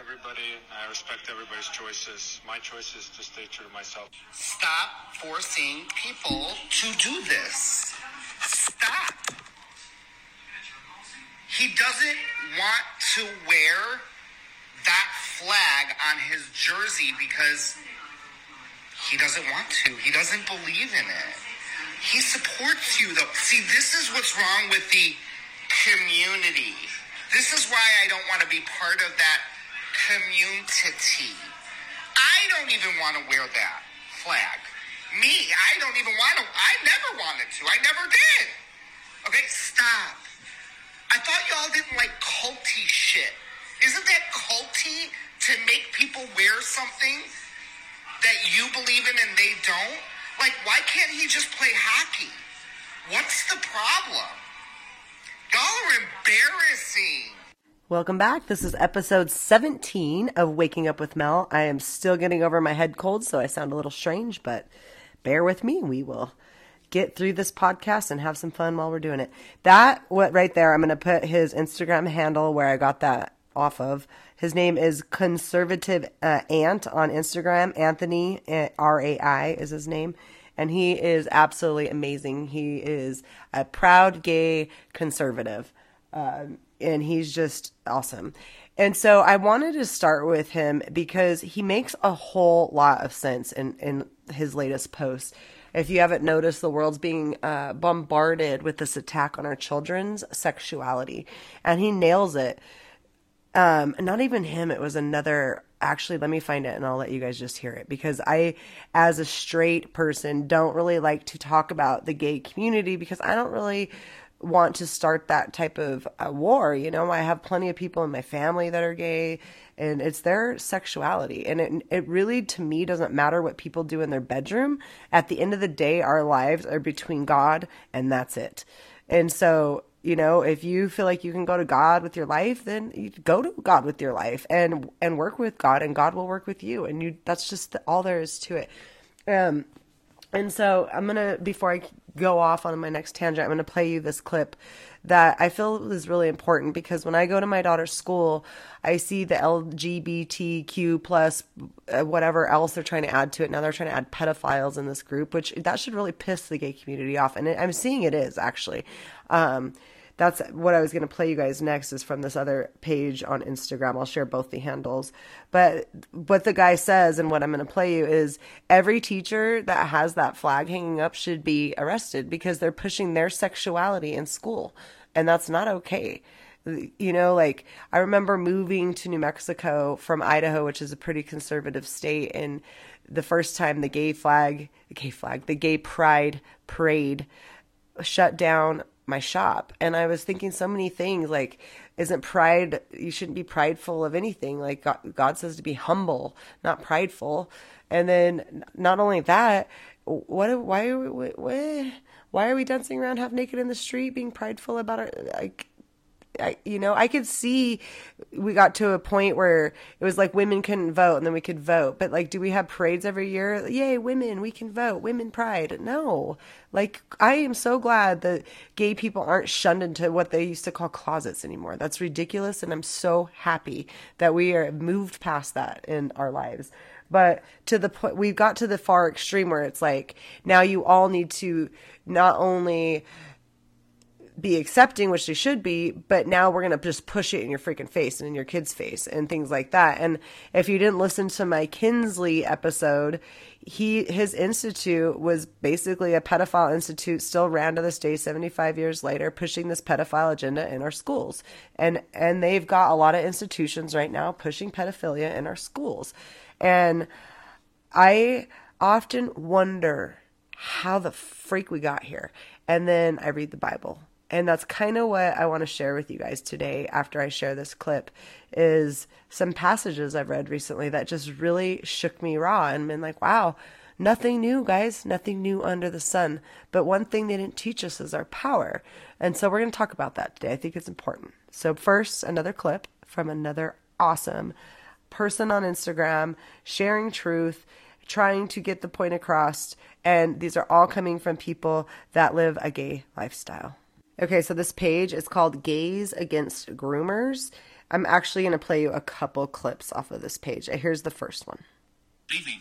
everybody. I respect everybody's choices. My choice is to stay true to myself. Stop forcing people to do this. Stop. He doesn't want to wear that flag on his jersey because he doesn't want to. He doesn't believe in it. He supports you, though. See, this is what's wrong with the community. This is why I don't want to be part of that community. I don't even want to wear that flag. Me, I don't even want to. I never wanted to. I never did. Okay, stop. I thought y'all didn't like culty shit. Isn't that culty to make people wear something that you believe in and they don't? Like, why can't he just play hockey? What's the problem? Y'all are embarrassing. Welcome back. This is episode 17 of Waking Up with Mel. I am still getting over my head cold, so I sound a little strange, but bear with me. We will get through this podcast and have some fun while we're doing it. That what right there, I'm going to put his Instagram handle where I got that off of. His name is Conservative uh, Ant on Instagram. Anthony uh, R A I is his name, and he is absolutely amazing. He is a proud gay conservative, um, and he's just awesome. And so I wanted to start with him because he makes a whole lot of sense in in his latest post. If you haven't noticed, the world's being uh, bombarded with this attack on our children's sexuality, and he nails it um not even him it was another actually let me find it and I'll let you guys just hear it because I as a straight person don't really like to talk about the gay community because I don't really want to start that type of war you know? I have plenty of people in my family that are gay and it's their sexuality. And it it really to me doesn't matter what people do in their bedroom. At the end of the day our lives are between God and that's it. And so you know if you feel like you can go to god with your life then you go to god with your life and and work with god and god will work with you. And you that's just the, all there is to it. Um and so i'm gonna before i go off on my next tangent i'm gonna play you this clip that i feel is really important because when i go to my daughter's school i see the lgbtq plus uh, whatever else they're trying to add to it. Now they're trying to add pedophiles in this group which that should really piss the gay community off and i'm seeing it is actually. Um, that's what I was going to play you guys next is from this other page on Instagram. I'll share both the handles. But what the guy says and what I'm going to play you is every teacher that has that flag hanging up should be arrested because they're pushing their sexuality in school. And that's not okay. You know, like I remember moving to New Mexico from Idaho, which is a pretty conservative state. And the first time the gay flag, the gay flag, the gay pride parade shut down my shop. And i was thinking so many things like isn't pride you shouldn't be prideful of anything. Like god, god says to be humble not prideful. And then not only that what why are we what, why are we dancing around half naked in the street being prideful about our like I, you know, I could see we got to a point where it was like women couldn't vote and then we could vote. But like, do we have parades every year? Yay, women, we can vote, women pride. No. Like, I am so glad that gay people aren't shunned into what they used to call closets anymore. That's ridiculous. And I'm so happy that we are moved past that in our lives. But to the point, we've got to the far extreme where it's like, now you all need to not only, be accepting, which they should be, but now we're going to just push it in your freaking face and in your kid's face and things like that. And if you didn't listen to my Kinsey episode, he his institute was basically a pedophile institute still ran to this day 75 years later pushing this pedophile agenda in our schools. And and they've got a lot of institutions right now pushing pedophilia in our schools. And i often wonder how the freak we got here. And then i read the bible and that's kind of what I want to share with you guys today after I share this clip is some passages I've read recently that just really shook me raw and been like, wow, nothing new, guys, nothing new under the sun. But one thing they didn't teach us is our power. And so we're going to talk about that today. I think it's important. So, first, another clip from another awesome person on Instagram sharing truth, trying to get the point across. And these are all coming from people that live a gay lifestyle. Okay, so this page is called Gays Against Groomers. I'm actually going to play you a couple clips off of this page. Uh, here's the first one. Leaving.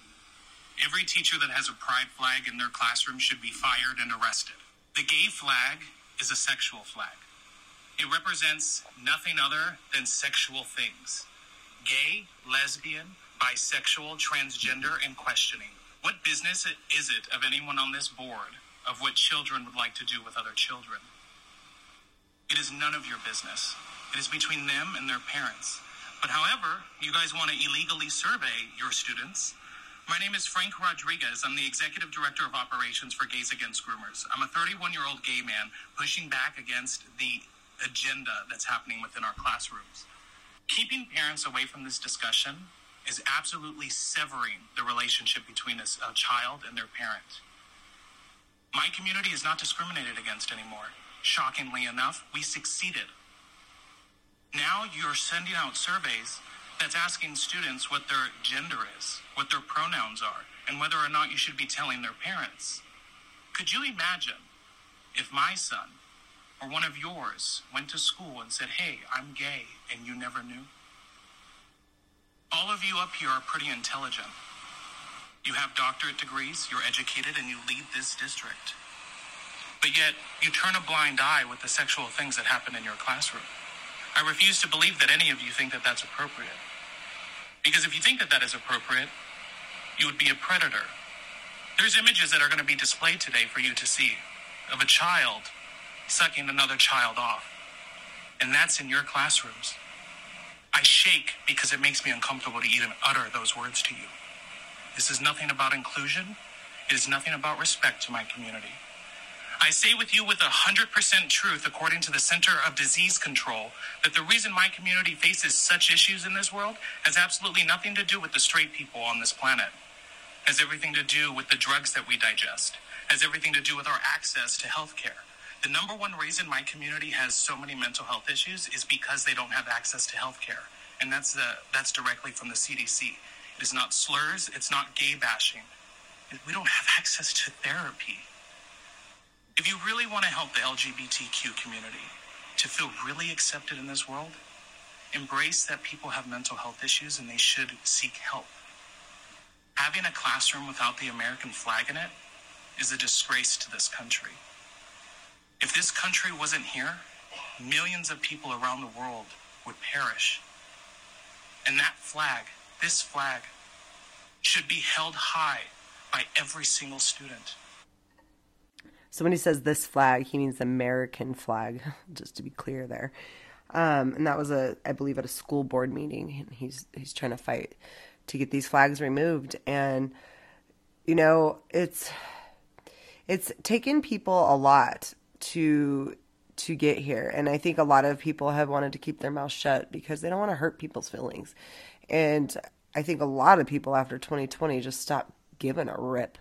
Every teacher that has a pride flag in their classroom should be fired and arrested. The gay flag is a sexual flag. It represents nothing other than sexual things gay, lesbian, bisexual, transgender, and questioning. What business is it of anyone on this board of what children would like to do with other children? It is none of your business. It is between them and their parents. But however, you guys want to illegally survey your students. My name is Frank Rodriguez. I'm the Executive Director of Operations for Gays Against Groomers. I'm a 31 year old gay man pushing back against the agenda that's happening within our classrooms. Keeping parents away from this discussion is absolutely severing the relationship between a, a child and their parent. My community is not discriminated against anymore. Shockingly enough, we succeeded. Now you're sending out surveys that's asking students what their gender is, what their pronouns are, and whether or not you should be telling their parents. Could you imagine if my son or one of yours went to school and said, Hey, I'm gay, and you never knew? All of you up here are pretty intelligent. You have doctorate degrees, you're educated, and you lead this district. But yet, you turn a blind eye with the sexual things that happen in your classroom. I refuse to believe that any of you think that that's appropriate. Because if you think that that is appropriate, you would be a predator. There's images that are going to be displayed today for you to see of a child sucking another child off. And that's in your classrooms. I shake because it makes me uncomfortable to even utter those words to you. This is nothing about inclusion. It is nothing about respect to my community. I say with you with 100% truth, according to the Center of Disease Control, that the reason my community faces such issues in this world has absolutely nothing to do with the straight people on this planet. Has everything to do with the drugs that we digest. Has everything to do with our access to health care. The number one reason my community has so many mental health issues is because they don't have access to health care. And that's, the, that's directly from the CDC. It is not slurs, it's not gay bashing. We don't have access to therapy. If you really want to help the LGBTQ community to feel really accepted in this world, embrace that people have mental health issues and they should seek help. Having a classroom without the American flag in it is a disgrace to this country. If this country wasn't here, millions of people around the world would perish. And that flag, this flag, should be held high by every single student. So when he says this flag, he means American flag, just to be clear there. Um, and that was a, I believe, at a school board meeting. And he's he's trying to fight to get these flags removed, and you know, it's it's taken people a lot to to get here, and I think a lot of people have wanted to keep their mouth shut because they don't want to hurt people's feelings, and I think a lot of people after 2020 just stopped giving a rip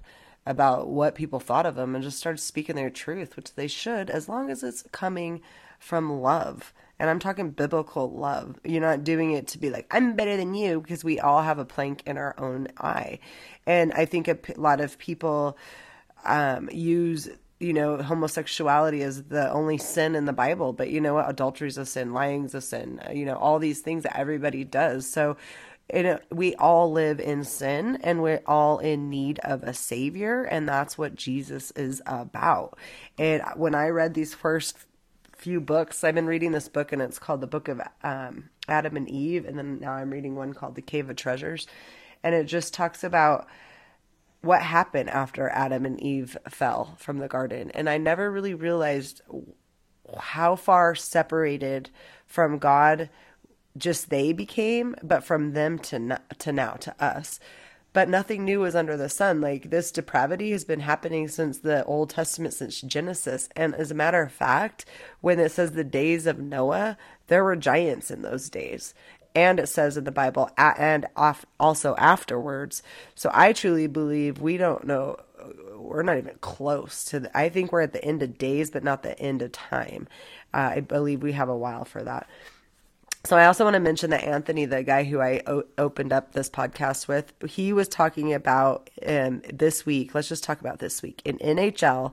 about what people thought of them and just started speaking their truth, which they should, as long as it's coming from love. And I'm talking biblical love. You're not doing it to be like, I'm better than you, because we all have a plank in our own eye. And I think a lot of people um, use you know, homosexuality as the only sin in the Bible, but you know what? Adultery is a sin, lying is a sin, you know, all these things that everybody does. So it, we all live in sin and we're all in need of a savior and that's what jesus is about. And when i read these first few books i've been reading this book and it's called the book of um, adam and eve and then now i'm reading one called the cave of treasures. And it just talks about what happened after adam and eve fell from the garden. And i never really realized how far separated from god just they became, but from them to to now to us. But nothing new is under the sun. Like this depravity has been happening since the Old Testament, since Genesis. And as a matter of fact, when it says the days of Noah, there were giants in those days. And it says in the Bible, and also afterwards. So I truly believe we don't know we're not even close to the, i think we're at the end of days but not the end of time uh, i believe we have a while for that so I also want to mention that Anthony, the guy who I o- opened up this podcast with, he was talking about um, this week. Let's just talk about this week. An NHL,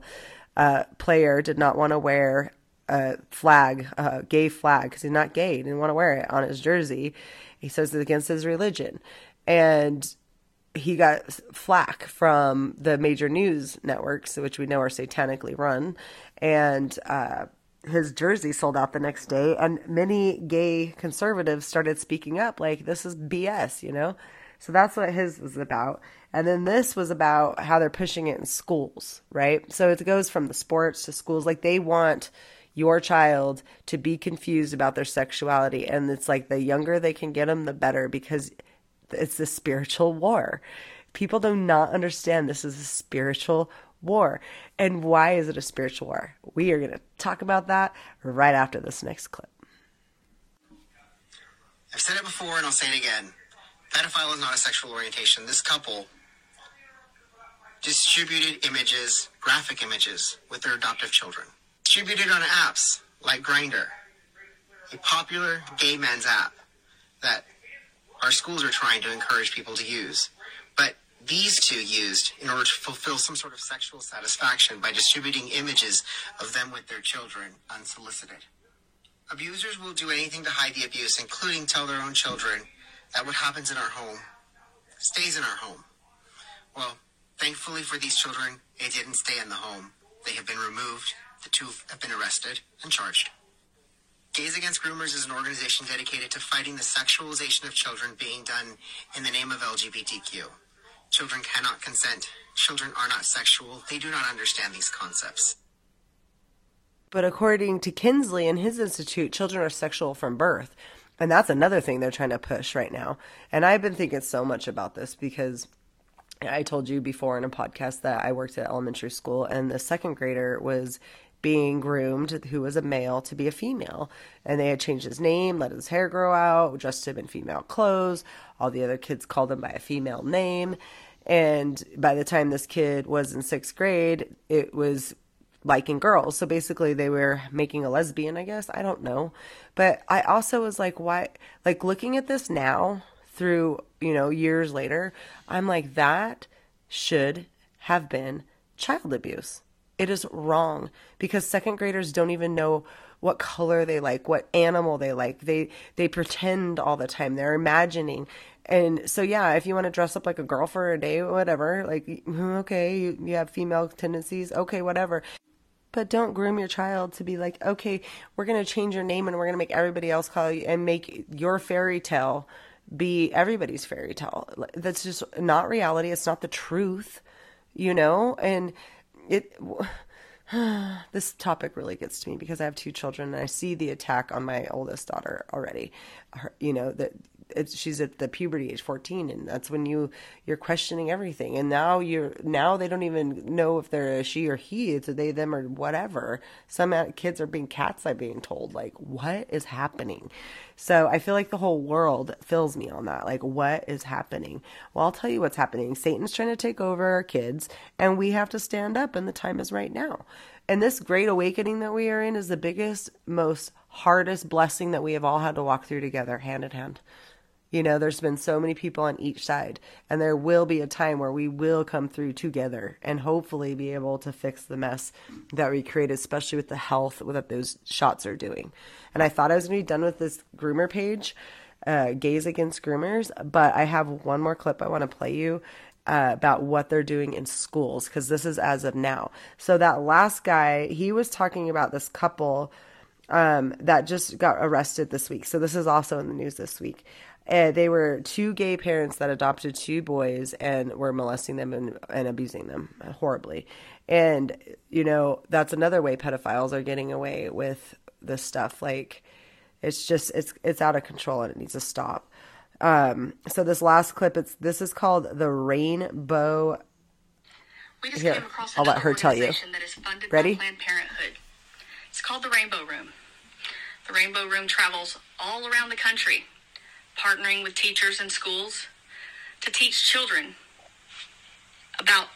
uh, player did not want to wear a flag, a gay flag, because he's not gay. He didn't want to wear it on his jersey. He says it's against his religion. And he got flack from the major news networks, which we know are satanically run. And uh, his jersey sold out the next day. And many gay conservatives started speaking up, like, this is BS, you know? So that's what his was about. And then this was about how they're pushing it in schools, right? So it goes from the sports to schools. Like they want your child to be confused about their sexuality. And it's like the younger they can get them, the better because it's the spiritual war. People do not understand this is a spiritual war. And why is it a spiritual war? We are going to talk about that right after this next clip. I've said it before and I'll say it again. Pedophile is not a sexual orientation. This couple distributed images, graphic images, with their adoptive children. Distributed on apps like Grindr, a popular gay men's app that our schools are trying to encourage people to use. These two used in order to fulfill some sort of sexual satisfaction by distributing images of them with their children unsolicited. Abusers will do anything to hide the abuse, including tell their own children that what happens in our home stays in our home. Well, thankfully for these children, it didn't stay in the home. They have been removed. The two have been arrested and charged. Gays Against Groomers is an organization dedicated to fighting the sexualization of children being done in the name of LGBTQ. Children cannot consent. Children are not sexual. They do not understand these concepts. But according to Kinsey and his institute, children are sexual from birth. And that's another thing they're trying to push right now. And I've been thinking so much about this because I told you before in a podcast that I worked at elementary school and the second grader was being groomed who was a male to be a female. And they had changed his name, let his hair grow out, dressed him in female clothes. All the other kids called him by a female name. And by the time this kid was in sixth grade, it was liking girls. So basically, they were making a lesbian, I guess. I don't know. But I also was like, why? Like, looking at this now through, you know, years later, I'm like, that should have been child abuse. It is wrong because second graders don't even know what color they like, what animal they like. They they pretend all the time. They're imagining. And so yeah, if you want to dress up like a girl for a day, or whatever, like mm, okay, you, you have female tendencies, okay, whatever. But don't groom your child to be like, okay, we're going to change your name and we're going to make everybody else call you and make your fairy tale be everybody's fairy tale. That's just not reality. It's not the truth, you know? And it. this topic really gets to me because I have two children and I see the attack on my oldest daughter already. Her, you know that she's at the puberty age 14 and that's when you you're questioning everything. And now you're now they don't even know if they're a she or he. It's a they them or whatever. Some kids are being cats i'm being told like what is happening? So i feel like the whole world fills me on that. Like what is happening? Well i'll tell you what's happening. Satan's trying to take over our kids and we have to stand up and the time is right now. And this great awakening that we are in is the biggest most hardest blessing that we have all had to walk through together hand in hand you know, there's been so many people on each side, and there will be a time where we will come through together and hopefully be able to fix the mess that we created, especially with the health that those shots are doing. And I thought I was going to be done with this groomer page, uh, Gays Against Groomers, but I have one more clip I want to play you. Uh, about what they're doing in schools because this is as of now. So that last guy, he was talking about this couple um, that just got arrested this week. So this is also in the news this week. And they were two gay parents that adopted two boys and were molesting them and, and abusing them horribly. And, you know, that's another way pedophiles are getting away with this stuff. Like, it's just, it's, it's out of control and it needs to stop. Um, so this last clip, it's, this is called the Rainbow. We just Here, came across I'll let her tell you. That is funded Ready? by Planned Parenthood. It's called the Rainbow Room. The Rainbow Room travels all around the country partnering with teachers and schools to teach children about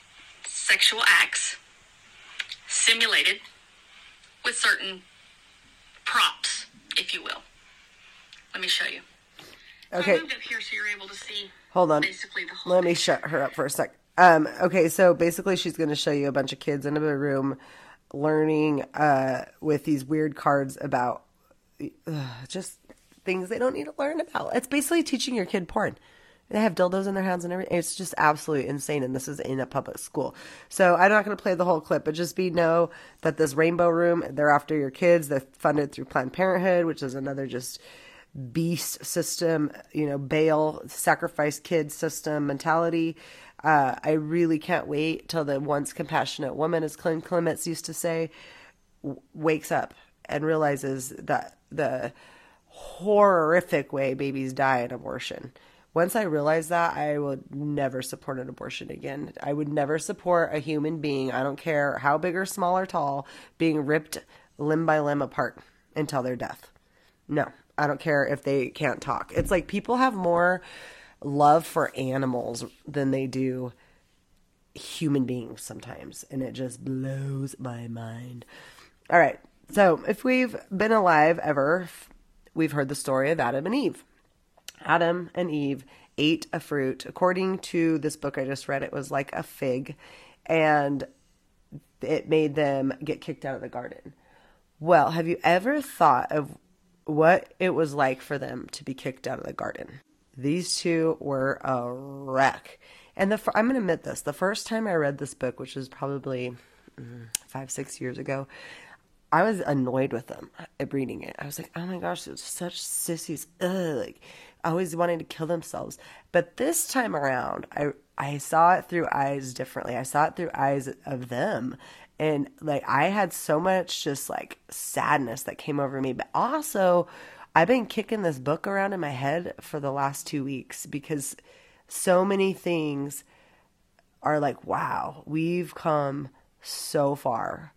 sexual acts simulated with certain props, if you will. Let me show you. So Okay. I moved up here so you're able to see Hold on. basically the whole Let me shut her up for a sec. Um, okay, so basically, she's going to show you a bunch of kids in a room learning uh, with these weird cards about uh, just things they don't need to learn about. It's basically teaching your kid porn. They have dildos in their hands and everything. It's just absolutely insane. And this is in a public school. So I'm not going to play the whole clip, but just be know that this rainbow room, they're after your kids. They're funded through Planned Parenthood, which is another just beast system, you know, Baal, sacrifice kids system mentality. Uh, I really can't wait till the once compassionate woman, as Clint Clements used to say, w- wakes up and realizes that the horrific way babies die in abortion. Once I realize that, I would never support an abortion again. I would never support a human being, I don't care how big or small or tall, being ripped limb by limb apart until their death. No, I don't care if they can't talk. It's like people have more love for animals than they do human beings sometimes, and it just blows my mind. All right, so if we've been alive ever, we've heard the story of Adam and Eve. Adam and Eve ate a fruit. According to this book I just read, it was like a fig, and it made them get kicked out of the garden. Well, have you ever thought of what it was like for them to be kicked out of the garden? These two were a wreck. And the I'm going to admit this, the first time I read this book, which was probably mm, five, six years ago, I was annoyed with them at reading it. I was like, oh my gosh, it's such sissies. Ugh, like always wanting to kill themselves. But this time around, I I saw it through eyes differently. I saw it through eyes of them. And like I had so much just like sadness that came over me, but also I've been kicking this book around in my head for the last 2 weeks because so many things are like, wow, we've come so far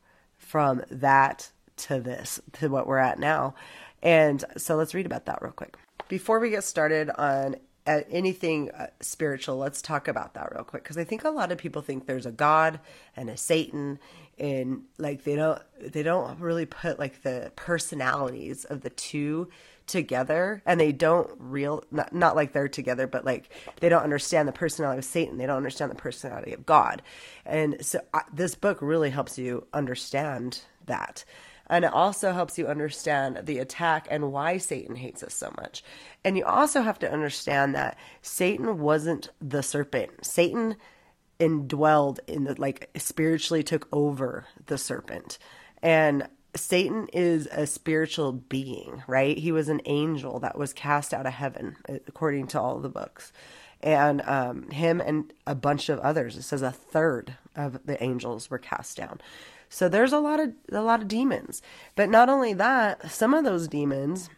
from that to this, to what we're at now. And so let's read about that real quick. Before we get started on uh, anything uh, spiritual, let's talk about that real quick because I think a lot of people think there's a God and a Satan, and like they don't they don't really put like the personalities of the two together and they don't real not, not like they're together but like they don't understand the personality of satan they don't understand the personality of god and so uh, this book really helps you understand that and it also helps you understand the attack and why Satan hates us so much. And you also have to understand that Satan wasn't the serpent. Satan indwelled in the like spiritually took over the serpent. And Satan is a spiritual being, right? He was an angel that was cast out of heaven, according to all the books. And um, him and a bunch of others, it says a third of the angels were cast down. So there's a lot of a lot of demons. But not only that, some of those demons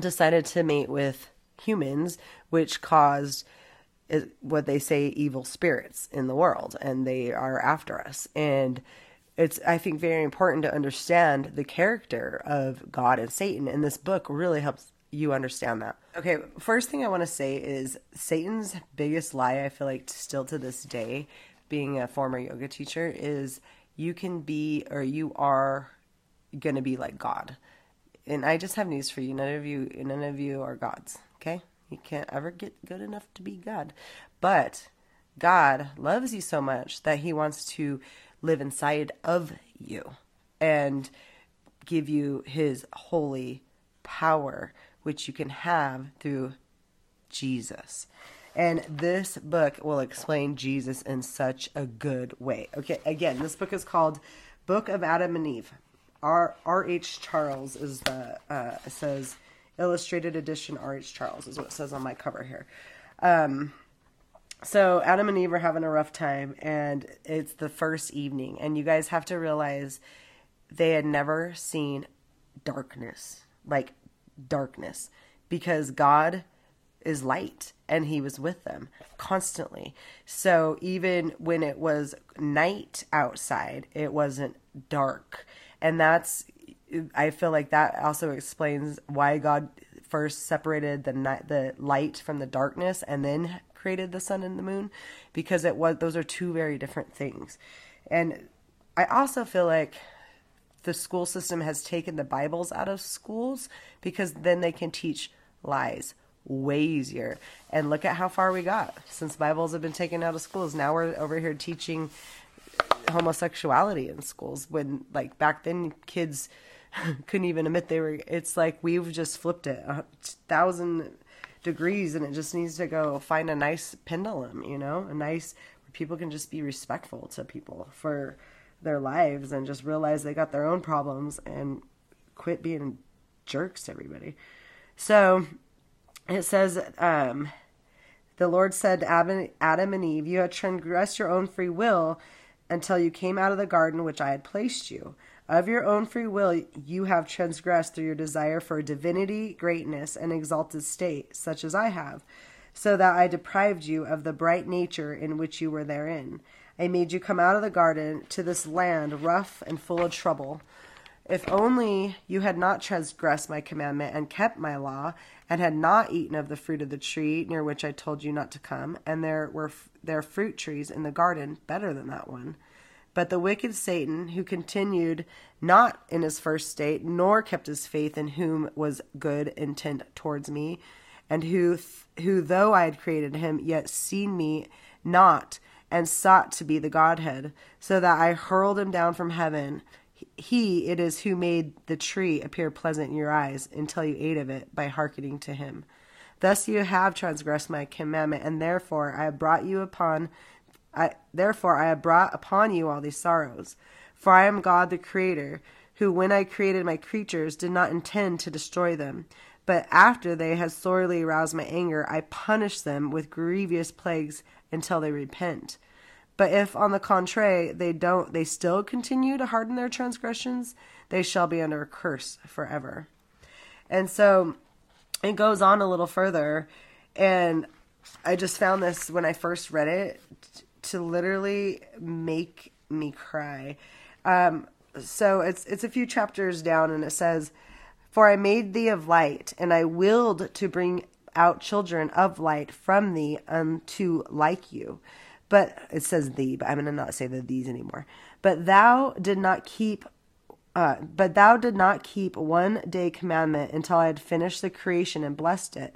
decided to mate with humans, which caused what they say evil spirits in the world and they are after us. And it's I think very important to understand the character of God and Satan and this book really helps you understand that. Okay, first thing I want to say is Satan's biggest lie I feel like still to this day being a former yoga teacher is you can be or you are going to be like God. And I just have news for you. None of you none of you are gods, okay? You can't ever get good enough to be God. But God loves you so much that he wants to live inside of you and give you his holy power, which you can have through Jesus. And this book will explain Jesus in such a good way. Okay, again, this book is called Book of Adam and Eve. R. R. H. Charles is the uh, says illustrated edition. R. H. Charles is what it says on my cover here. Um, so Adam and Eve are having a rough time, and it's the first evening, and you guys have to realize they had never seen darkness, like darkness, because God is light and he was with them constantly. So even when it was night outside, it wasn't dark. And that's I feel like that also explains why God first separated the night the light from the darkness and then created the sun and the moon because it was those are two very different things. And I also feel like the school system has taken the Bibles out of schools because then they can teach lies way easier. And look at how far we got since Bibles have been taken out of schools. Now we're over here teaching homosexuality in schools when like back then kids couldn't even admit they were it's like we've just flipped it a thousand degrees and it just needs to go find a nice pendulum you know a nice where people can just be respectful to people for their lives and just realize they got their own problems and quit being jerks to everybody so it says um the Lord said to Adam and Eve, You have transgressed your own free will until you came out of the garden which I had placed you. Of your own free will, you have transgressed through your desire for divinity, greatness, and exalted state, such as I have, so that I deprived you of the bright nature in which you were therein. I made you come out of the garden to this land rough and full of trouble. If only you had not transgressed my commandment and kept my law, and had not eaten of the fruit of the tree near which I told you not to come, and there were there fruit trees in the garden better than that one. But the wicked Satan, who continued not in his first state, nor kept his faith in whom was good intent towards me, and who who though I had created him, yet seen me not, and sought to be the Godhead, so that I hurled him down from heaven he it is who made the tree appear pleasant in your eyes until you ate of it by hearkening to him. Thus you have transgressed my commandment, and therefore I have brought you upon I therefore I have brought upon you all these sorrows. For I am God the Creator, who when I created my creatures did not intend to destroy them. But after they had sorely aroused my anger, I punish them with grievous plagues until they repent. But if, on the contrary, they don't, they still continue to harden their transgressions, they shall be under a curse forever. And so it goes on a little further, and I just found this when I first read it to literally make me cry. Um, so it's it's a few chapters down, and it says, "For I made thee of light, and I willed to bring out children of light from thee unto like you." But it says thee, but I'm going to not say the these anymore. But thou did not keep uh, but thou did not keep one day commandment until I had finished the creation and blessed it.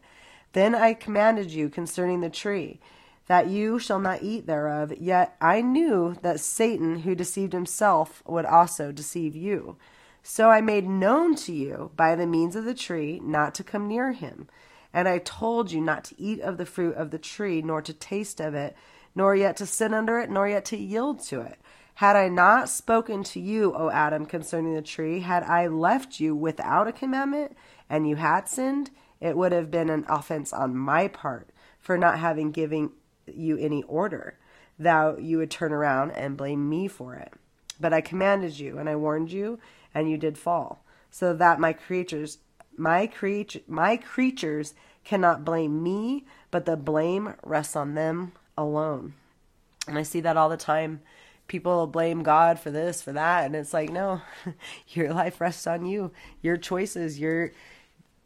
Then I commanded you concerning the tree, that you shall not eat thereof. Yet I knew that Satan, who deceived himself, would also deceive you. So I made known to you by the means of the tree not to come near him. And I told you not to eat of the fruit of the tree, nor to taste of it, nor yet to sit under it, nor yet to yield to it. Had I not spoken to you, O Adam, concerning the tree, had I left you without a commandment, and you had sinned, it would have been an offense on my part for not having given you any order. Thou you would turn around and blame me for it. But I commanded you, and I warned you, and you did fall, so that my creatures my creature my creatures cannot blame me, but the blame rests on them alone. And I see that all the time. People blame God for this, for that, and it's like, no, your life rests on you. Your choices, your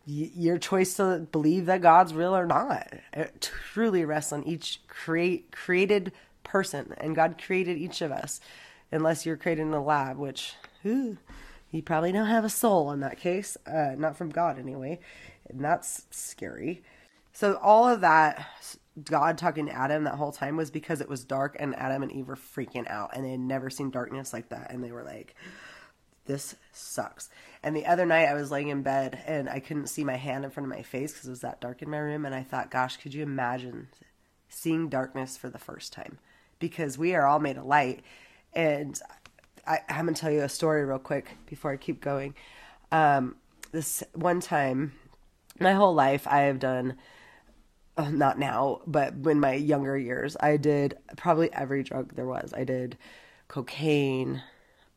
your choice to believe that God's real or not. It truly rests on each create created person, and God created each of us. Unless you're created in a lab, which ooh, you probably don't have a soul in that case, uh, not from God anyway, and that's scary. So all of that God talking to Adam that whole time was because it was dark and Adam and Eve were freaking out and they had never seen darkness like that and they were like this sucks. And the other night I was laying in bed and I couldn't see my hand in front of my face because it was that dark in my room and I thought gosh could you imagine seeing darkness for the first time because we are all made of light and I, am gonna tell you a story real quick before I keep going. Um, this one time, my whole life I have done uh, not now, but in my younger years, I did probably every drug there was. I did cocaine.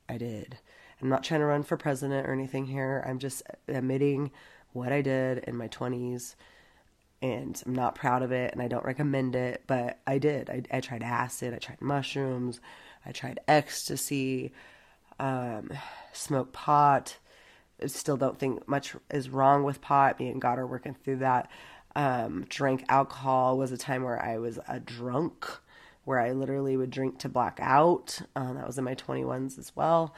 I did. I'm not trying to run for president or anything here. I'm just admitting what I did in my 20s and I'm not proud of it and I don't recommend it, but I did. I, I tried acid, I tried mushrooms, I tried ecstasy, um, smoked pot. I still don't think much is wrong with pot. Me and God are working through that um, drank alcohol was a time where I was a drunk, where I literally would drink to black out. Um, that was in my 21s as well.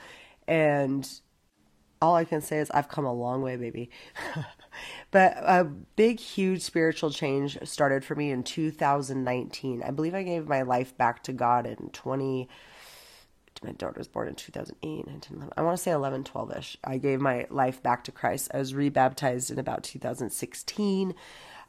And all I can say is I've come a long way, baby. but a big, huge spiritual change started for me in 2019. I believe I gave my life back to God in 20, my daughter was born in 2008, 19, I want to say 11, 12 ish. I gave my life back to Christ. I was rebaptized in about 2016.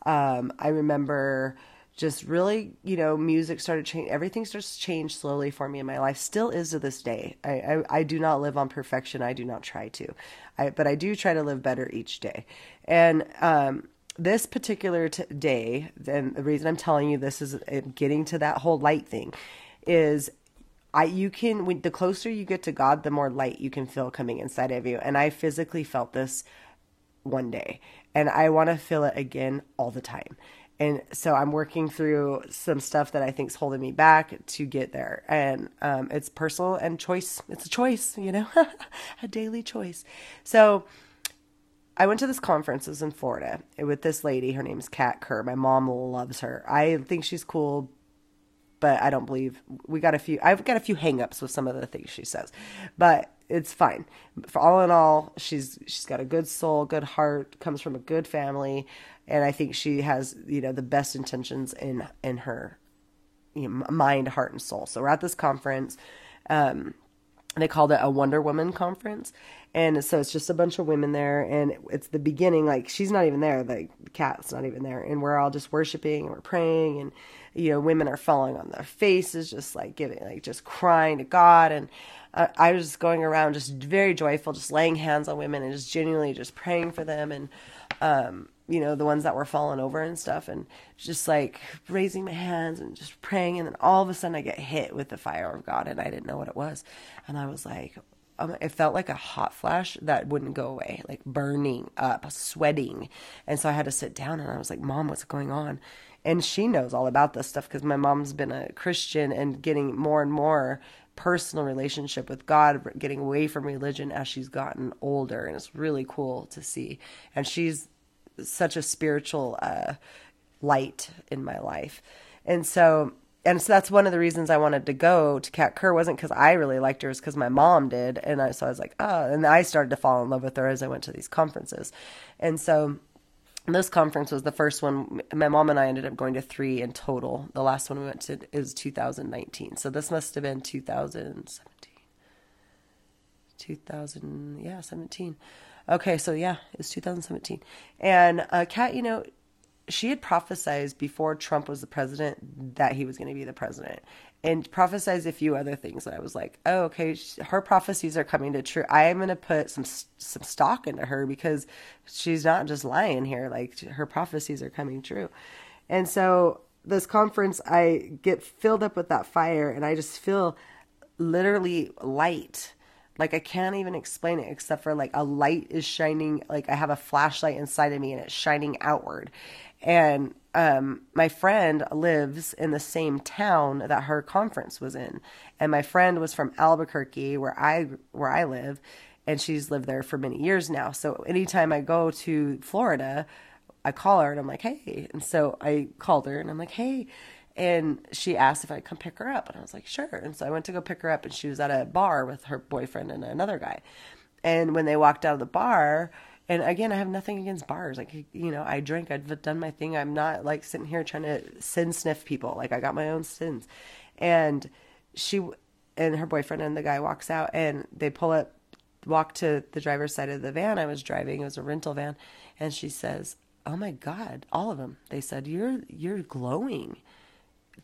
Um, I remember just really, you know, music started changing. Everything starts to change slowly for me in my life. Still is to this day. I, I, I do not live on perfection. I do not try to, I, but I do try to live better each day. And um, this particular t- day, and the reason I'm telling you this is uh, getting to that whole light thing, is I you can when the closer you get to God, the more light you can feel coming inside of you. And I physically felt this one day, and I want to feel it again all the time. And so I'm working through some stuff that I think is holding me back to get there. And um, it's personal and choice. It's a choice, you know, a daily choice. So I went to this conference. It was in Florida with this lady. Her name's Kat Kerr. My mom loves her. I think she's cool, but I don't believe we got a few. I've got a few hangups with some of the things she says, but it's fine. For all in all, she's she's got a good soul, good heart, comes from a good family and I think she has you know the best intentions in in her you know, mind, heart, and soul. So we're at this conference. Um, they called it a Wonder Woman conference, and so it's just a bunch of women there, and it's the beginning. Like she's not even there, the cat's not even there, and we're all just worshiping and we're praying, and you know, women are falling on their faces, just like giving, like just crying to God, and I, I was just going around just very joyful, just laying hands on women and just genuinely just praying for them, and um, you know, the ones that were falling over and stuff, and just like raising my hands and just praying. And then all of a sudden, I get hit with the fire of God, and I didn't know what it was. And I was like, um, it felt like a hot flash that wouldn't go away, like burning up, sweating. And so I had to sit down, and I was like, Mom, what's going on? And she knows all about this stuff because my mom's been a Christian and getting more and more personal relationship with God, getting away from religion as she's gotten older, and it's really cool to see. And she's such a spiritual uh, light in my life. And so, and so that's one of the reasons I wanted to go to Kat Kerr wasn't because I really liked her, it was because my mom did. And I, so I was like, oh, and I started to fall in love with her as I went to these conferences. And so this conference was the first one. My mom and I ended up going to three in total. The last one we went to is 2019. So this must have been 2017. 2000, yeah, 17. Okay, so yeah, it was 2017. And uh, Kat, you know, she had prophesized before Trump was the president that he was going to be the president and prophesized a few other things that I was like, oh, okay, her prophecies are coming to true. I am going to put some some stock into her because she's not just lying here. Like her prophecies are coming true. And so this conference, I get filled up with that fire and I just feel literally light like I can't even explain it except for like a light is shining like I have a flashlight inside of me and it's shining outward. And um my friend lives in the same town that her conference was in. And my friend was from Albuquerque where I where I live and she's lived there for many years now. So anytime I go to Florida, I call her and I'm like, "Hey." And so I called her and I'm like, "Hey, and she asked if I'd come pick her up. And I was like, sure. And so I went to go pick her up, and she was at a bar with her boyfriend and another guy. And when they walked out of the bar, and again, I have nothing against bars. Like, you know, I drink, I've done my thing. I'm not like sitting here trying to sin sniff people. Like, I got my own sins. And she and her boyfriend and the guy walks out, and they pull up, walk to the driver's side of the van I was driving. It was a rental van. And she says, Oh my God, all of them. They said, You're, you're glowing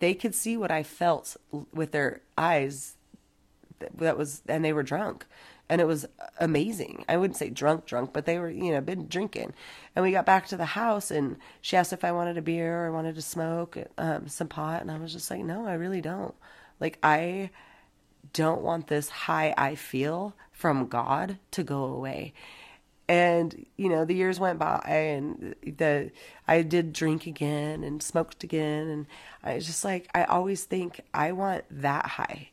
they could see what I felt with their eyes. That was, and they were drunk, and it was amazing. I wouldn't say drunk, drunk, but they were, you know, been drinking. And we got back to the house, and she asked if I wanted a beer or wanted to smoke um, some pot, and I was just like, no, I really don't. Like I don't want this high I feel from God to go away and you know the years went by and the i did drink again and smoked again. And i was just like i always think i want that high.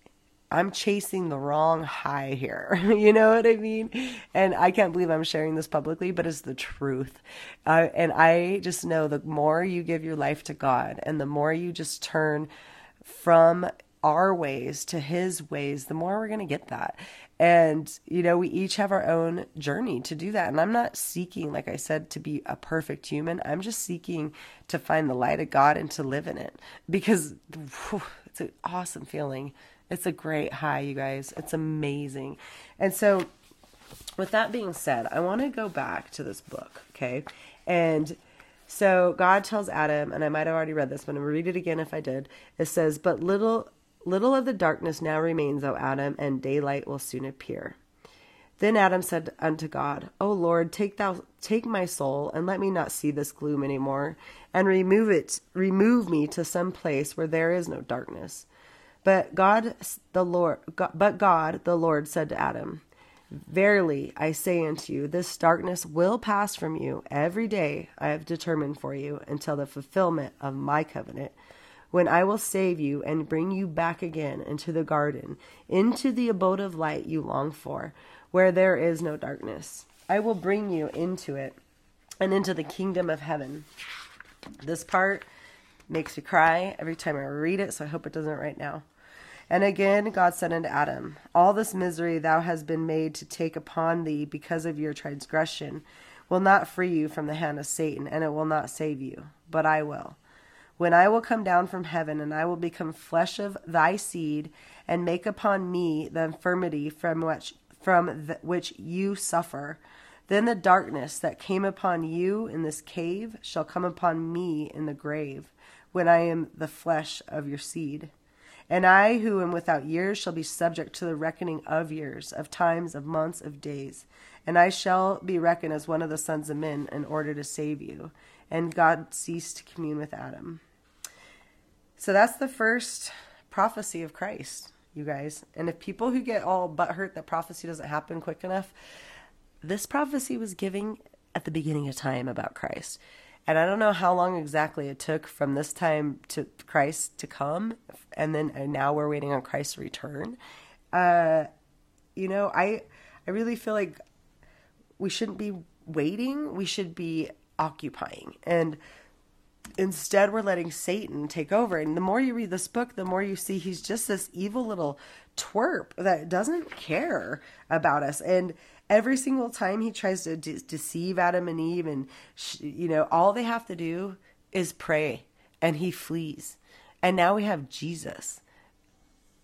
I'm chasing the wrong high here. You know what i mean? And i can't believe i'm sharing this publicly but it's the truth. Uh, and i just know the more you give your life to god and the more you just turn from our ways to his ways the more we're going to get that And, you know, we each have our own journey to do that. And I'm not seeking, like I said, to be a perfect human. I'm just seeking to find the light of God and to live in it because whew, it's an awesome feeling. It's a great high, you guys. It's amazing. And so, with that being said, I want to go back to this book, okay? And so God tells Adam, and I might have already read this, but I'm going to read it again if I did. It says, But little Little of the darkness now remains, O Adam, and daylight will soon appear. Then Adam said unto God, O Lord, take thou take my soul, and let me not see this gloom any more, and remove it remove me to some place where there is no darkness. But God the Lord God, but God the Lord said to Adam, Verily I say unto you, this darkness will pass from you every day I have determined for you until the fulfillment of my covenant when I will save you and bring you back again into the garden, into the abode of light you long for, where there is no darkness. I will bring you into it and into the kingdom of heaven. This part makes me cry every time I read it, so I hope it doesn't right now. And again, God said unto Adam, All this misery thou hast been made to take upon thee because of your transgression will not free you from the hand of Satan, and it will not save you, but I will when I will come down from heaven, and I will become flesh of thy seed, and make upon me the infirmity from which from the, which you suffer. Then the darkness that came upon you in this cave shall come upon me in the grave, when I am the flesh of your seed. And I, who am without years, shall be subject to the reckoning of years, of times, of months, of days. And I shall be reckoned as one of the sons of men in order to save you. And God ceased to commune with Adam. So that's the first prophecy of Christ, you guys. And if people who get all butthurt that prophecy doesn't happen quick enough, this prophecy was giving at the beginning of time about Christ. And I don't know how long exactly it took from this time to Christ to come, and then and now we're waiting on Christ's return. Uh, you know, I I really feel like we shouldn't be waiting; we should be occupying. And instead we're letting Satan take over. And the more you read this book, the more you see he's just this evil little twerp that doesn't care about us. And every single time he tries to de- deceive Adam and Eve, and sh- you know, all they have to do is pray, and he flees. And now we have Jesus,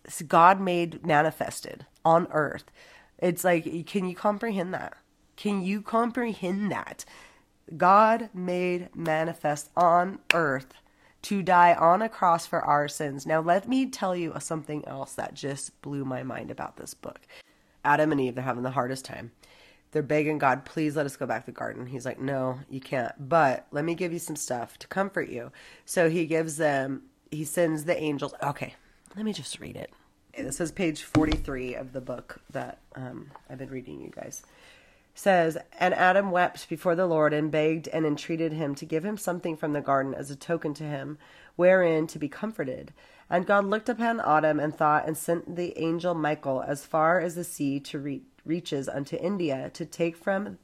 it's God made manifested on earth. It's like, can you comprehend that? Can you comprehend that? God made manifest on earth to die on a cross for our sins. Now, let me tell you something else that just blew my mind about this book. Adam and Eve, they're having the hardest time. They're begging God, please let us go back to the garden. He's like, no, you can't. But let me give you some stuff to comfort you. So he gives them, he sends the angels. Okay, let me just read it. This is page 43 of the book that um, I've been reading you guys says, And Adam wept before the Lord and begged and entreated him to give him something from the garden as a token to him, wherein to be comforted. And God looked upon Adam and thought, and sent the angel Michael as far as the sea to re- reaches unto India, to take from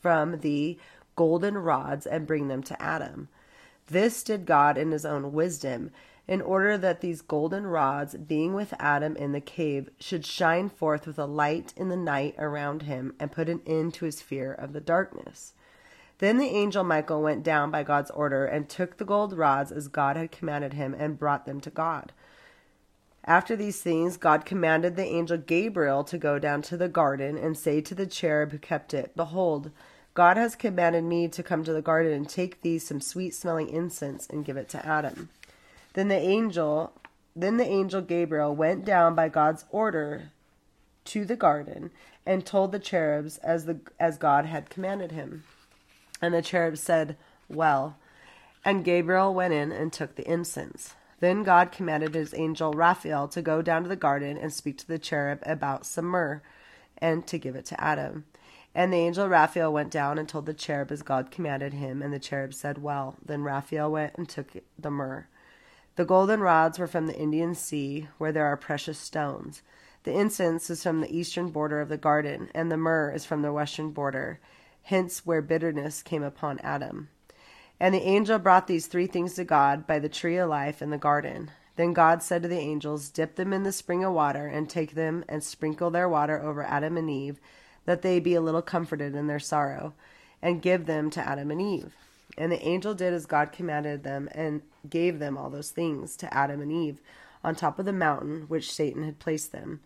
from the golden rods and bring them to Adam. This did God in his own wisdom, in order that these golden rods, being with Adam in the cave, should shine forth with a light in the night around him and put an end to his fear of the darkness. Then the angel Michael went down by God's order and took the gold rods as God had commanded him and brought them to God. After these things, God commanded the angel Gabriel to go down to the garden and say to the cherub who kept it, Behold, God has commanded me to come to the garden and take thee some sweet smelling incense and give it to Adam. Then the angel, then the angel Gabriel went down by God's order to the garden and told the cherubs as the as God had commanded him. And the cherubs said, "Well." And Gabriel went in and took the incense. Then God commanded his angel Raphael to go down to the garden and speak to the cherub about some myrrh and to give it to Adam. And the angel Raphael went down and told the cherub as God commanded him, and the cherub said, Well. Then Raphael went and took the myrrh. The golden rods were from the Indian Sea, where there are precious stones. The incense is from the eastern border of the garden, and the myrrh is from the western border, hence where bitterness came upon Adam. And the angel brought these three things to God by the tree of life in the garden. Then God said to the angels, Dip them in the spring of water, and take them and sprinkle their water over Adam and Eve, that they be a little comforted in their sorrow, and give them to Adam and Eve. And the angel did as God commanded them, and gave them all those things to Adam and Eve on top of the mountain which Satan had placed them.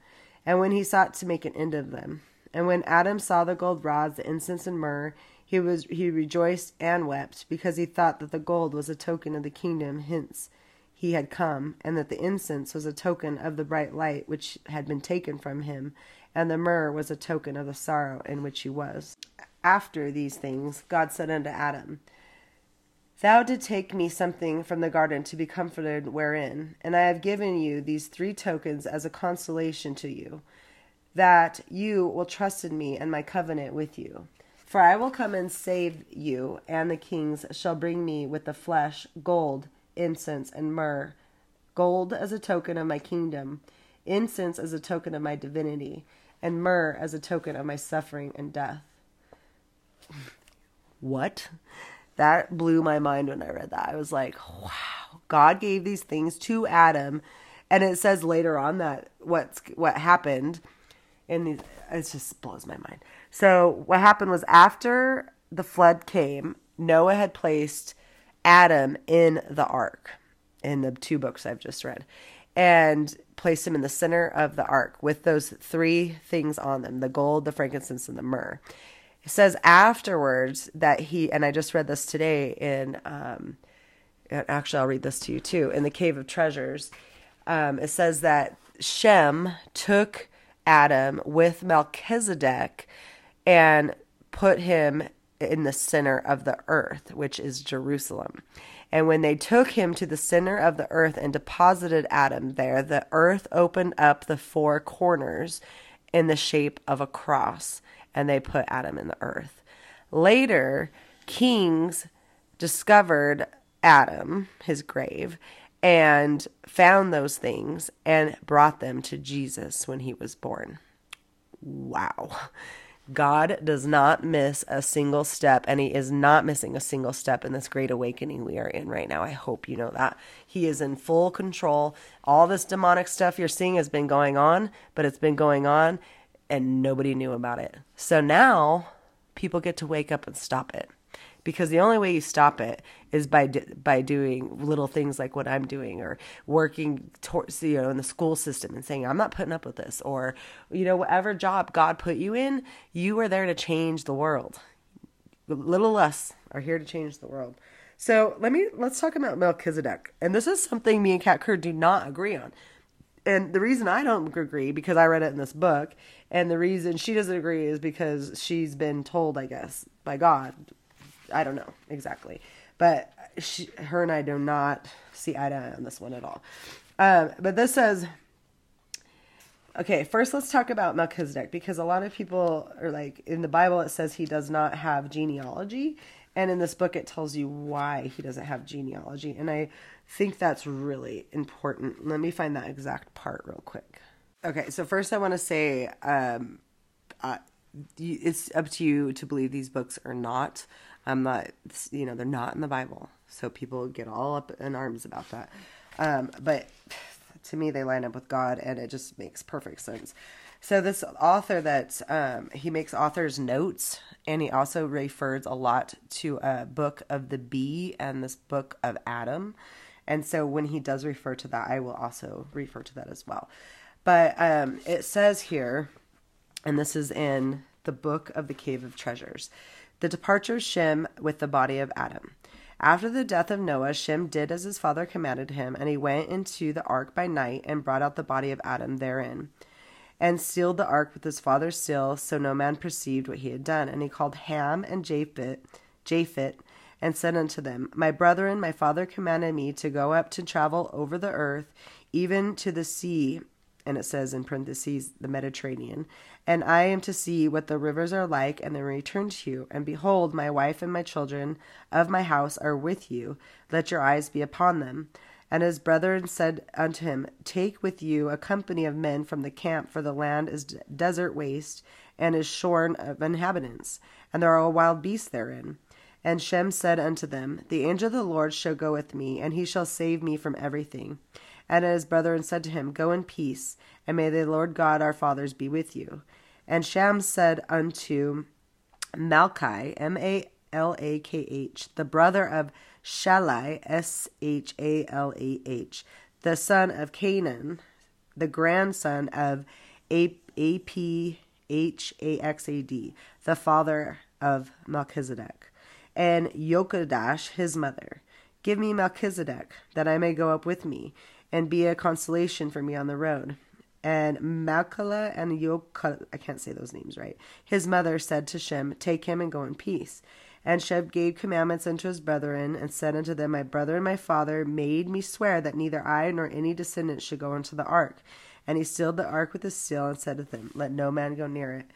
And when he sought to make an end of them, and when Adam saw the gold rods, the incense and myrrh, he was he rejoiced and wept, because he thought that the gold was a token of the kingdom hence he had come, and that the incense was a token of the bright light which had been taken from him, and the myrrh was a token of the sorrow in which he was. After these things, God said unto Adam, Thou did take me something from the garden to be comforted wherein, and I have given you these three tokens as a consolation to you, that you will trust in me and my covenant with you. For I will come and save you, and the kings shall bring me with the flesh gold, incense, and myrrh. Gold as a token of my kingdom, incense as a token of my divinity, and myrrh as a token of my suffering and death. What? That blew my mind when I read that. I was like, wow, God gave these things to Adam. And it says later on that what's what happened in these it just blows my mind. So what happened was after the flood came, Noah had placed Adam in the ark in the two books I've just read and placed him in the center of the ark with those three things on them the gold, the frankincense, and the myrrh. It says afterwards that he, and I just read this today in, um, actually, I'll read this to you too, in the Cave of Treasures. Um, it says that Shem took Adam with Melchizedek and put him in the center of the earth, which is Jerusalem. And when they took him to the center of the earth and deposited Adam there, the earth opened up the four corners in the shape of a cross, and they put Adam in the earth. Later, kings discovered Adam, his grave, and found those things and brought them to Jesus when he was born. Wow. God does not miss a single step, and He is not missing a single step in this great awakening we are in right now. I hope you know that. He is in full control. All this demonic stuff you're seeing has been going on, but it's been going on, and nobody knew about it. So now people get to wake up and stop it. Because the only way you stop it is by by doing little things like what I'm doing or working towards you know in the school system and saying I'm not putting up with this or you know whatever job God put you in you are there to change the world. Little less are here to change the world. So let me let's talk about Melchizedek. And this is something me and Kat Kerr do not agree on. And the reason I don't agree because I read it in this book, and the reason she doesn't agree is because she's been told, I guess, by God I don't know exactly, but she, her and I do not see eye to eye on this one at all. Um, but this says, okay, first let's talk about Melchizedek because a lot of people are like in the Bible it says he does not have genealogy, and in this book it tells you why he doesn't have genealogy, and I think that's really important. Let me find that exact part real quick. Okay, so first I want to say um, uh, it's up to you to believe these books or not. I'm not, you know, they're not in the Bible. So people get all up in arms about that. Um, but to me, they line up with God and it just makes perfect sense. So this author that um, he makes author's notes and he also refers a lot to a book of the bee and this book of Adam. And so when he does refer to that, I will also refer to that as well. But um, it says here, and this is in the book of the Cave of Treasures. The departure of Shem with the body of Adam. After the death of Noah, Shem did as his father commanded him, and he went into the ark by night and brought out the body of Adam therein, and sealed the ark with his father's seal, so no man perceived what he had done. And he called Ham and Japhet, Japheth and said unto them, My brethren, my father commanded me to go up to travel over the earth, even to the sea, and it says in parentheses, the Mediterranean, and I am to see what the rivers are like, and then return to you. And behold, my wife and my children of my house are with you. Let your eyes be upon them. And his brethren said unto him, Take with you a company of men from the camp, for the land is desert waste, and is shorn of inhabitants, and there are wild beasts therein. And Shem said unto them, The angel of the Lord shall go with me, and he shall save me from everything. And his brethren said to him, Go in peace, and may the Lord God our fathers be with you. And Shem said unto Malchi, M A L A K H, the brother of Shalai, S H A L A H, the son of Canaan, the grandson of A P H A X A D, the father of Melchizedek and Yochadash his mother. Give me Melchizedek, that I may go up with me, and be a consolation for me on the road. And Malkala and Yochad, I can't say those names right, his mother said to Shem, Take him and go in peace. And Shem gave commandments unto his brethren, and said unto them, My brother and my father made me swear that neither I nor any descendant should go into the ark. And he sealed the ark with a seal, and said to them, Let no man go near it.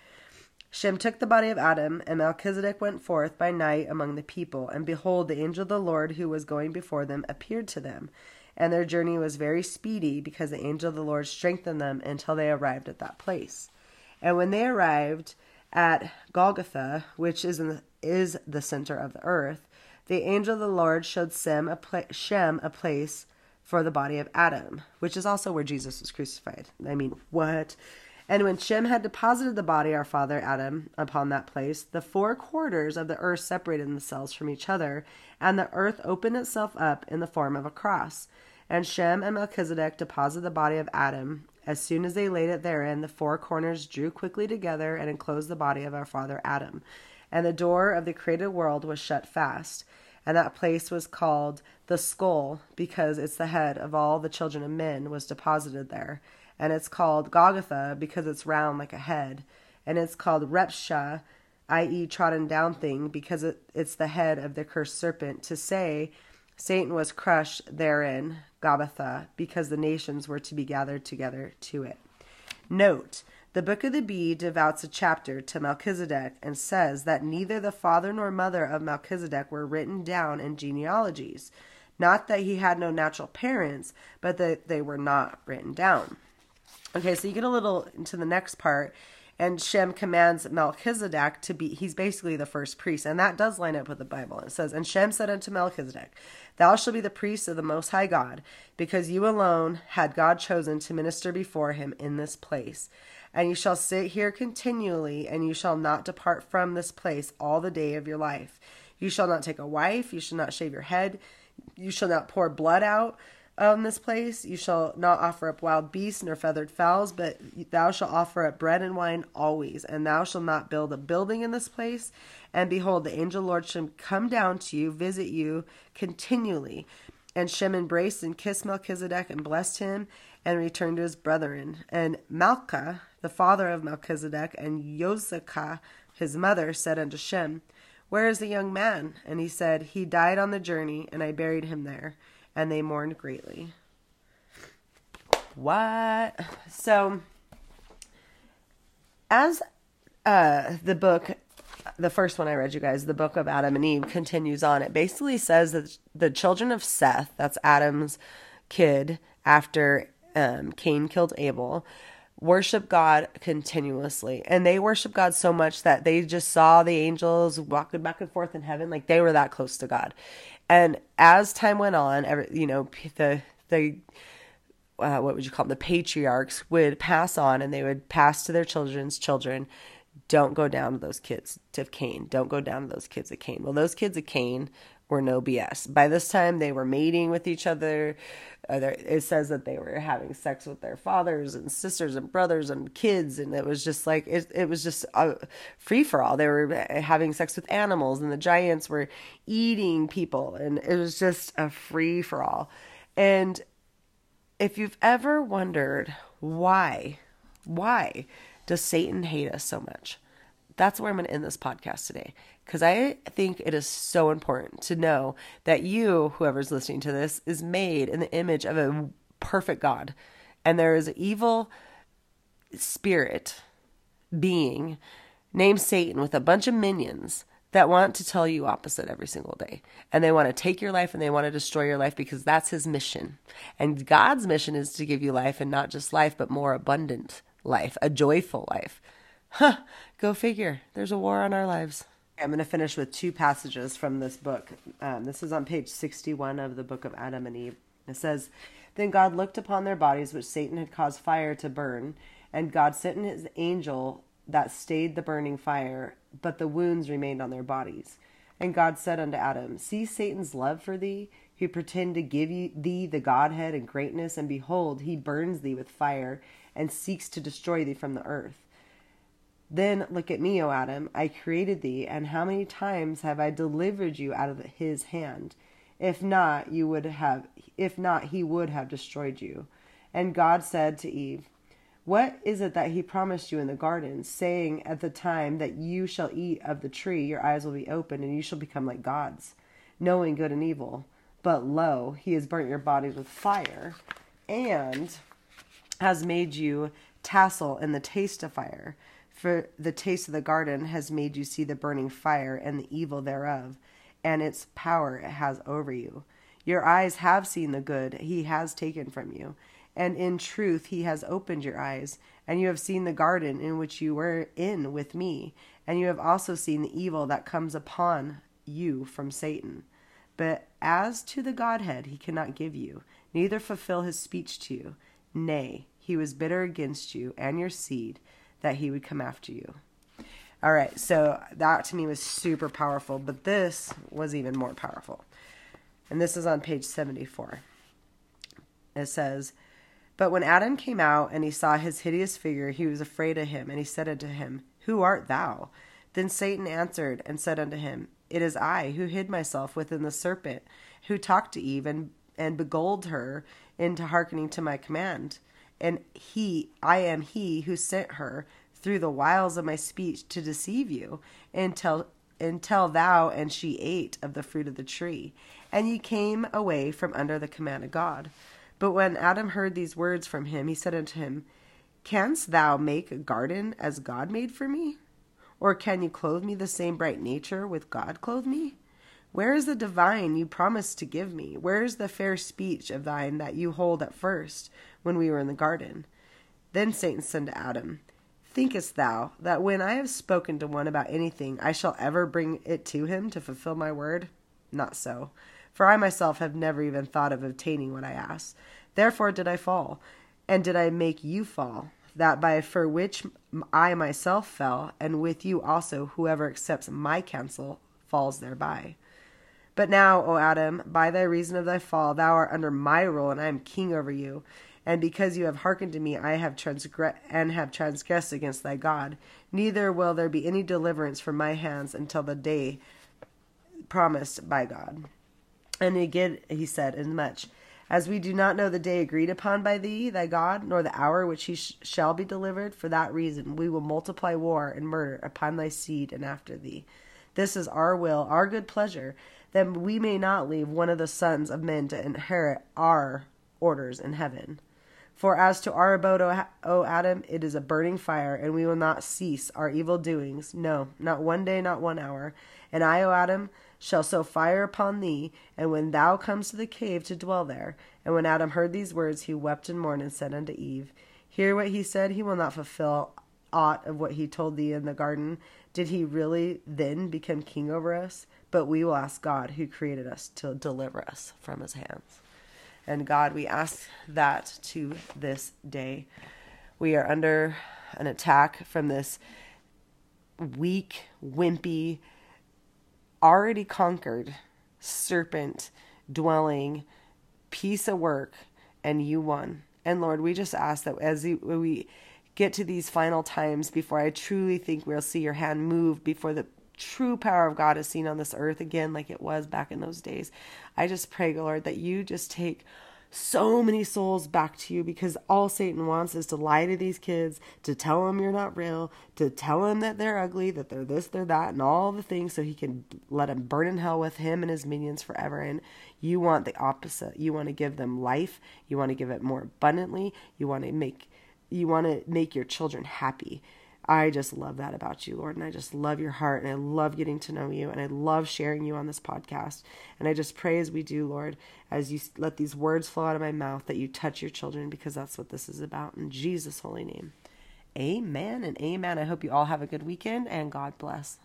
Shem took the body of Adam, and Melchizedek went forth by night among the people, and behold, the angel of the Lord who was going before them appeared to them. And their journey was very speedy, because the angel of the Lord strengthened them until they arrived at that place. And when they arrived at Golgotha, which is, the, is the center of the earth, the angel of the Lord showed Shem a, pla- Shem a place for the body of Adam, which is also where Jesus was crucified. I mean, what? And when Shem had deposited the body of our father Adam upon that place, the four quarters of the earth separated themselves from each other, and the earth opened itself up in the form of a cross. And Shem and Melchizedek deposited the body of Adam. As soon as they laid it therein, the four corners drew quickly together and enclosed the body of our father Adam. And the door of the created world was shut fast. And that place was called the skull, because it's the head of all the children of men was deposited there and it's called Golgotha because it's round like a head, and it's called Repsha, i.e., trodden down thing, because it, it's the head of the cursed serpent, to say Satan was crushed therein, Gabbatha, because the nations were to be gathered together to it. Note, the book of the bee devotes a chapter to Melchizedek and says that neither the father nor mother of Melchizedek were written down in genealogies. Not that he had no natural parents, but that they were not written down. Okay, so you get a little into the next part, and Shem commands Melchizedek to be, he's basically the first priest, and that does line up with the Bible. It says, And Shem said unto Melchizedek, Thou shalt be the priest of the Most High God, because you alone had God chosen to minister before him in this place. And you shall sit here continually, and you shall not depart from this place all the day of your life. You shall not take a wife, you shall not shave your head, you shall not pour blood out on this place. You shall not offer up wild beasts nor feathered fowls, but thou shalt offer up bread and wine always. And thou shalt not build a building in this place. And behold, the angel Lord shall come down to you, visit you continually. And Shem embraced and kissed Melchizedek and blessed him and returned to his brethren. And Malcha, the father of Melchizedek, and Yosakah, his mother, said unto Shem, Where is the young man? And he said, He died on the journey, and I buried him there and they mourned greatly. What? So, as uh, the book, the first one I read you guys, the book of Adam and Eve continues on, it basically says that the children of Seth, that's Adam's kid after um, Cain killed Abel, worship God continuously. And they worship God so much that they just saw the angels walking back and forth in heaven. Like they were that close to God. And as time went on, every, you know, the the uh, what would you call them? The patriarchs would pass on, and they would pass to their children's children. Don't go down to those kids of Cain. Don't go down to those kids of Cain. Well, those kids of Cain were no BS. By this time, they were mating with each other. Uh, it says that they were having sex with their fathers and sisters and brothers and kids, and it was just like it. It was just a free for all. They were having sex with animals, and the giants were eating people, and it was just a free for all. And if you've ever wondered why, why does Satan hate us so much? That's where I'm going to end this podcast today because I think it is so important to know that you, whoever's listening to this, is made in the image of a perfect God. And there is an evil spirit being named Satan with a bunch of minions that want to tell you opposite every single day. And they want to take your life and they want to destroy your life because that's his mission. And God's mission is to give you life and not just life, but more abundant life, a joyful life. Huh, go figure. There's a war on our lives. I'm going to finish with two passages from this book. Um, this is on page 61 of the book of Adam and Eve. It says, Then God looked upon their bodies, which Satan had caused fire to burn, and God sent his angel that stayed the burning fire, but the wounds remained on their bodies. And God said unto Adam, See Satan's love for thee, who pretend to give thee the Godhead and greatness, and behold, he burns thee with fire, and seeks to destroy thee from the earth. Then look at me, O Adam. I created thee, and how many times have I delivered you out of his hand? If not, you would have if not, he would have destroyed you. And God said to Eve, What is it that he promised you in the garden, saying at the time that you shall eat of the tree, your eyes will be opened, and you shall become like gods, knowing good and evil? But lo, he has burnt your bodies with fire, and has made you tassel in the taste of fire. For the taste of the garden has made you see the burning fire and the evil thereof, and its power it has over you. Your eyes have seen the good he has taken from you, and in truth he has opened your eyes, and you have seen the garden in which you were in with me, and you have also seen the evil that comes upon you from Satan. But as to the Godhead he cannot give you, neither fulfill his speech to you. Nay, he was bitter against you and your seed that he would come after you. All right, so that to me was super powerful, but this was even more powerful. And this is on page 74. It says, But when Adam came out and he saw his hideous figure, he was afraid of him, and he said unto him, Who art thou? Then Satan answered and said unto him, It is I who hid myself within the serpent, who talked to Eve and, and beguiled her into hearkening to my command and he I am he who sent her through the wiles of my speech to deceive you until until thou and she ate of the fruit of the tree and ye came away from under the command of God. But when Adam heard these words from him he said unto him canst thou make a garden as God made for me? Or can you clothe me the same bright nature with God clothe me? Where is the divine you promised to give me? Where is the fair speech of thine that you hold at first, when we were in the garden? Then Satan said to Adam, Thinkest thou that when I have spoken to one about anything, I shall ever bring it to him to fulfill my word? Not so. For I myself have never even thought of obtaining what I ask. Therefore did I fall, and did I make you fall, that by for which I myself fell, and with you also whoever accepts my counsel falls thereby. But now, O Adam, by thy reason of thy fall, thou art under my rule, and I am king over you. And because you have hearkened to me, I have transgressed and have transgressed against thy God. Neither will there be any deliverance from my hands until the day promised by God. And again he said, as much as we do not know the day agreed upon by thee, thy God, nor the hour which he sh- shall be delivered, for that reason we will multiply war and murder upon thy seed and after thee. This is our will, our good pleasure that we may not leave one of the sons of men to inherit our orders in heaven. For as to our abode, O Adam, it is a burning fire, and we will not cease our evil doings, no, not one day, not one hour. And I, O Adam, shall sow fire upon thee, and when thou comes to the cave to dwell there. And when Adam heard these words, he wept and mourned, and said unto Eve, Hear what he said, he will not fulfill aught of what he told thee in the garden. Did he really then become king over us? but we will ask God, who created us, to deliver us from his hands. And God, we ask that to this day. We are under an attack from this weak, wimpy, already conquered serpent dwelling piece of work, and you won. And Lord, we just ask that as we get to these final times before I truly think we'll see your hand move before the true power of God is seen on this earth again, like it was back in those days. I just pray, Lord, that you just take so many souls back to you because all Satan wants is to lie to these kids, to tell them you're not real, to tell them that they're ugly, that they're this, they're that, and all the things so he can let them burn in hell with him and his minions forever. And you want the opposite. You want to give them life. You want to give it more abundantly. You want to make you want to make your children happy. I just love that about you, Lord. And I just love your heart and I love getting to know you and I love sharing you on this podcast. And I just pray as we do, Lord, as you let these words flow out of my mouth, that you touch your children because that's what this is about. In Jesus' holy name. Amen and amen. I hope you all have a good weekend and God bless.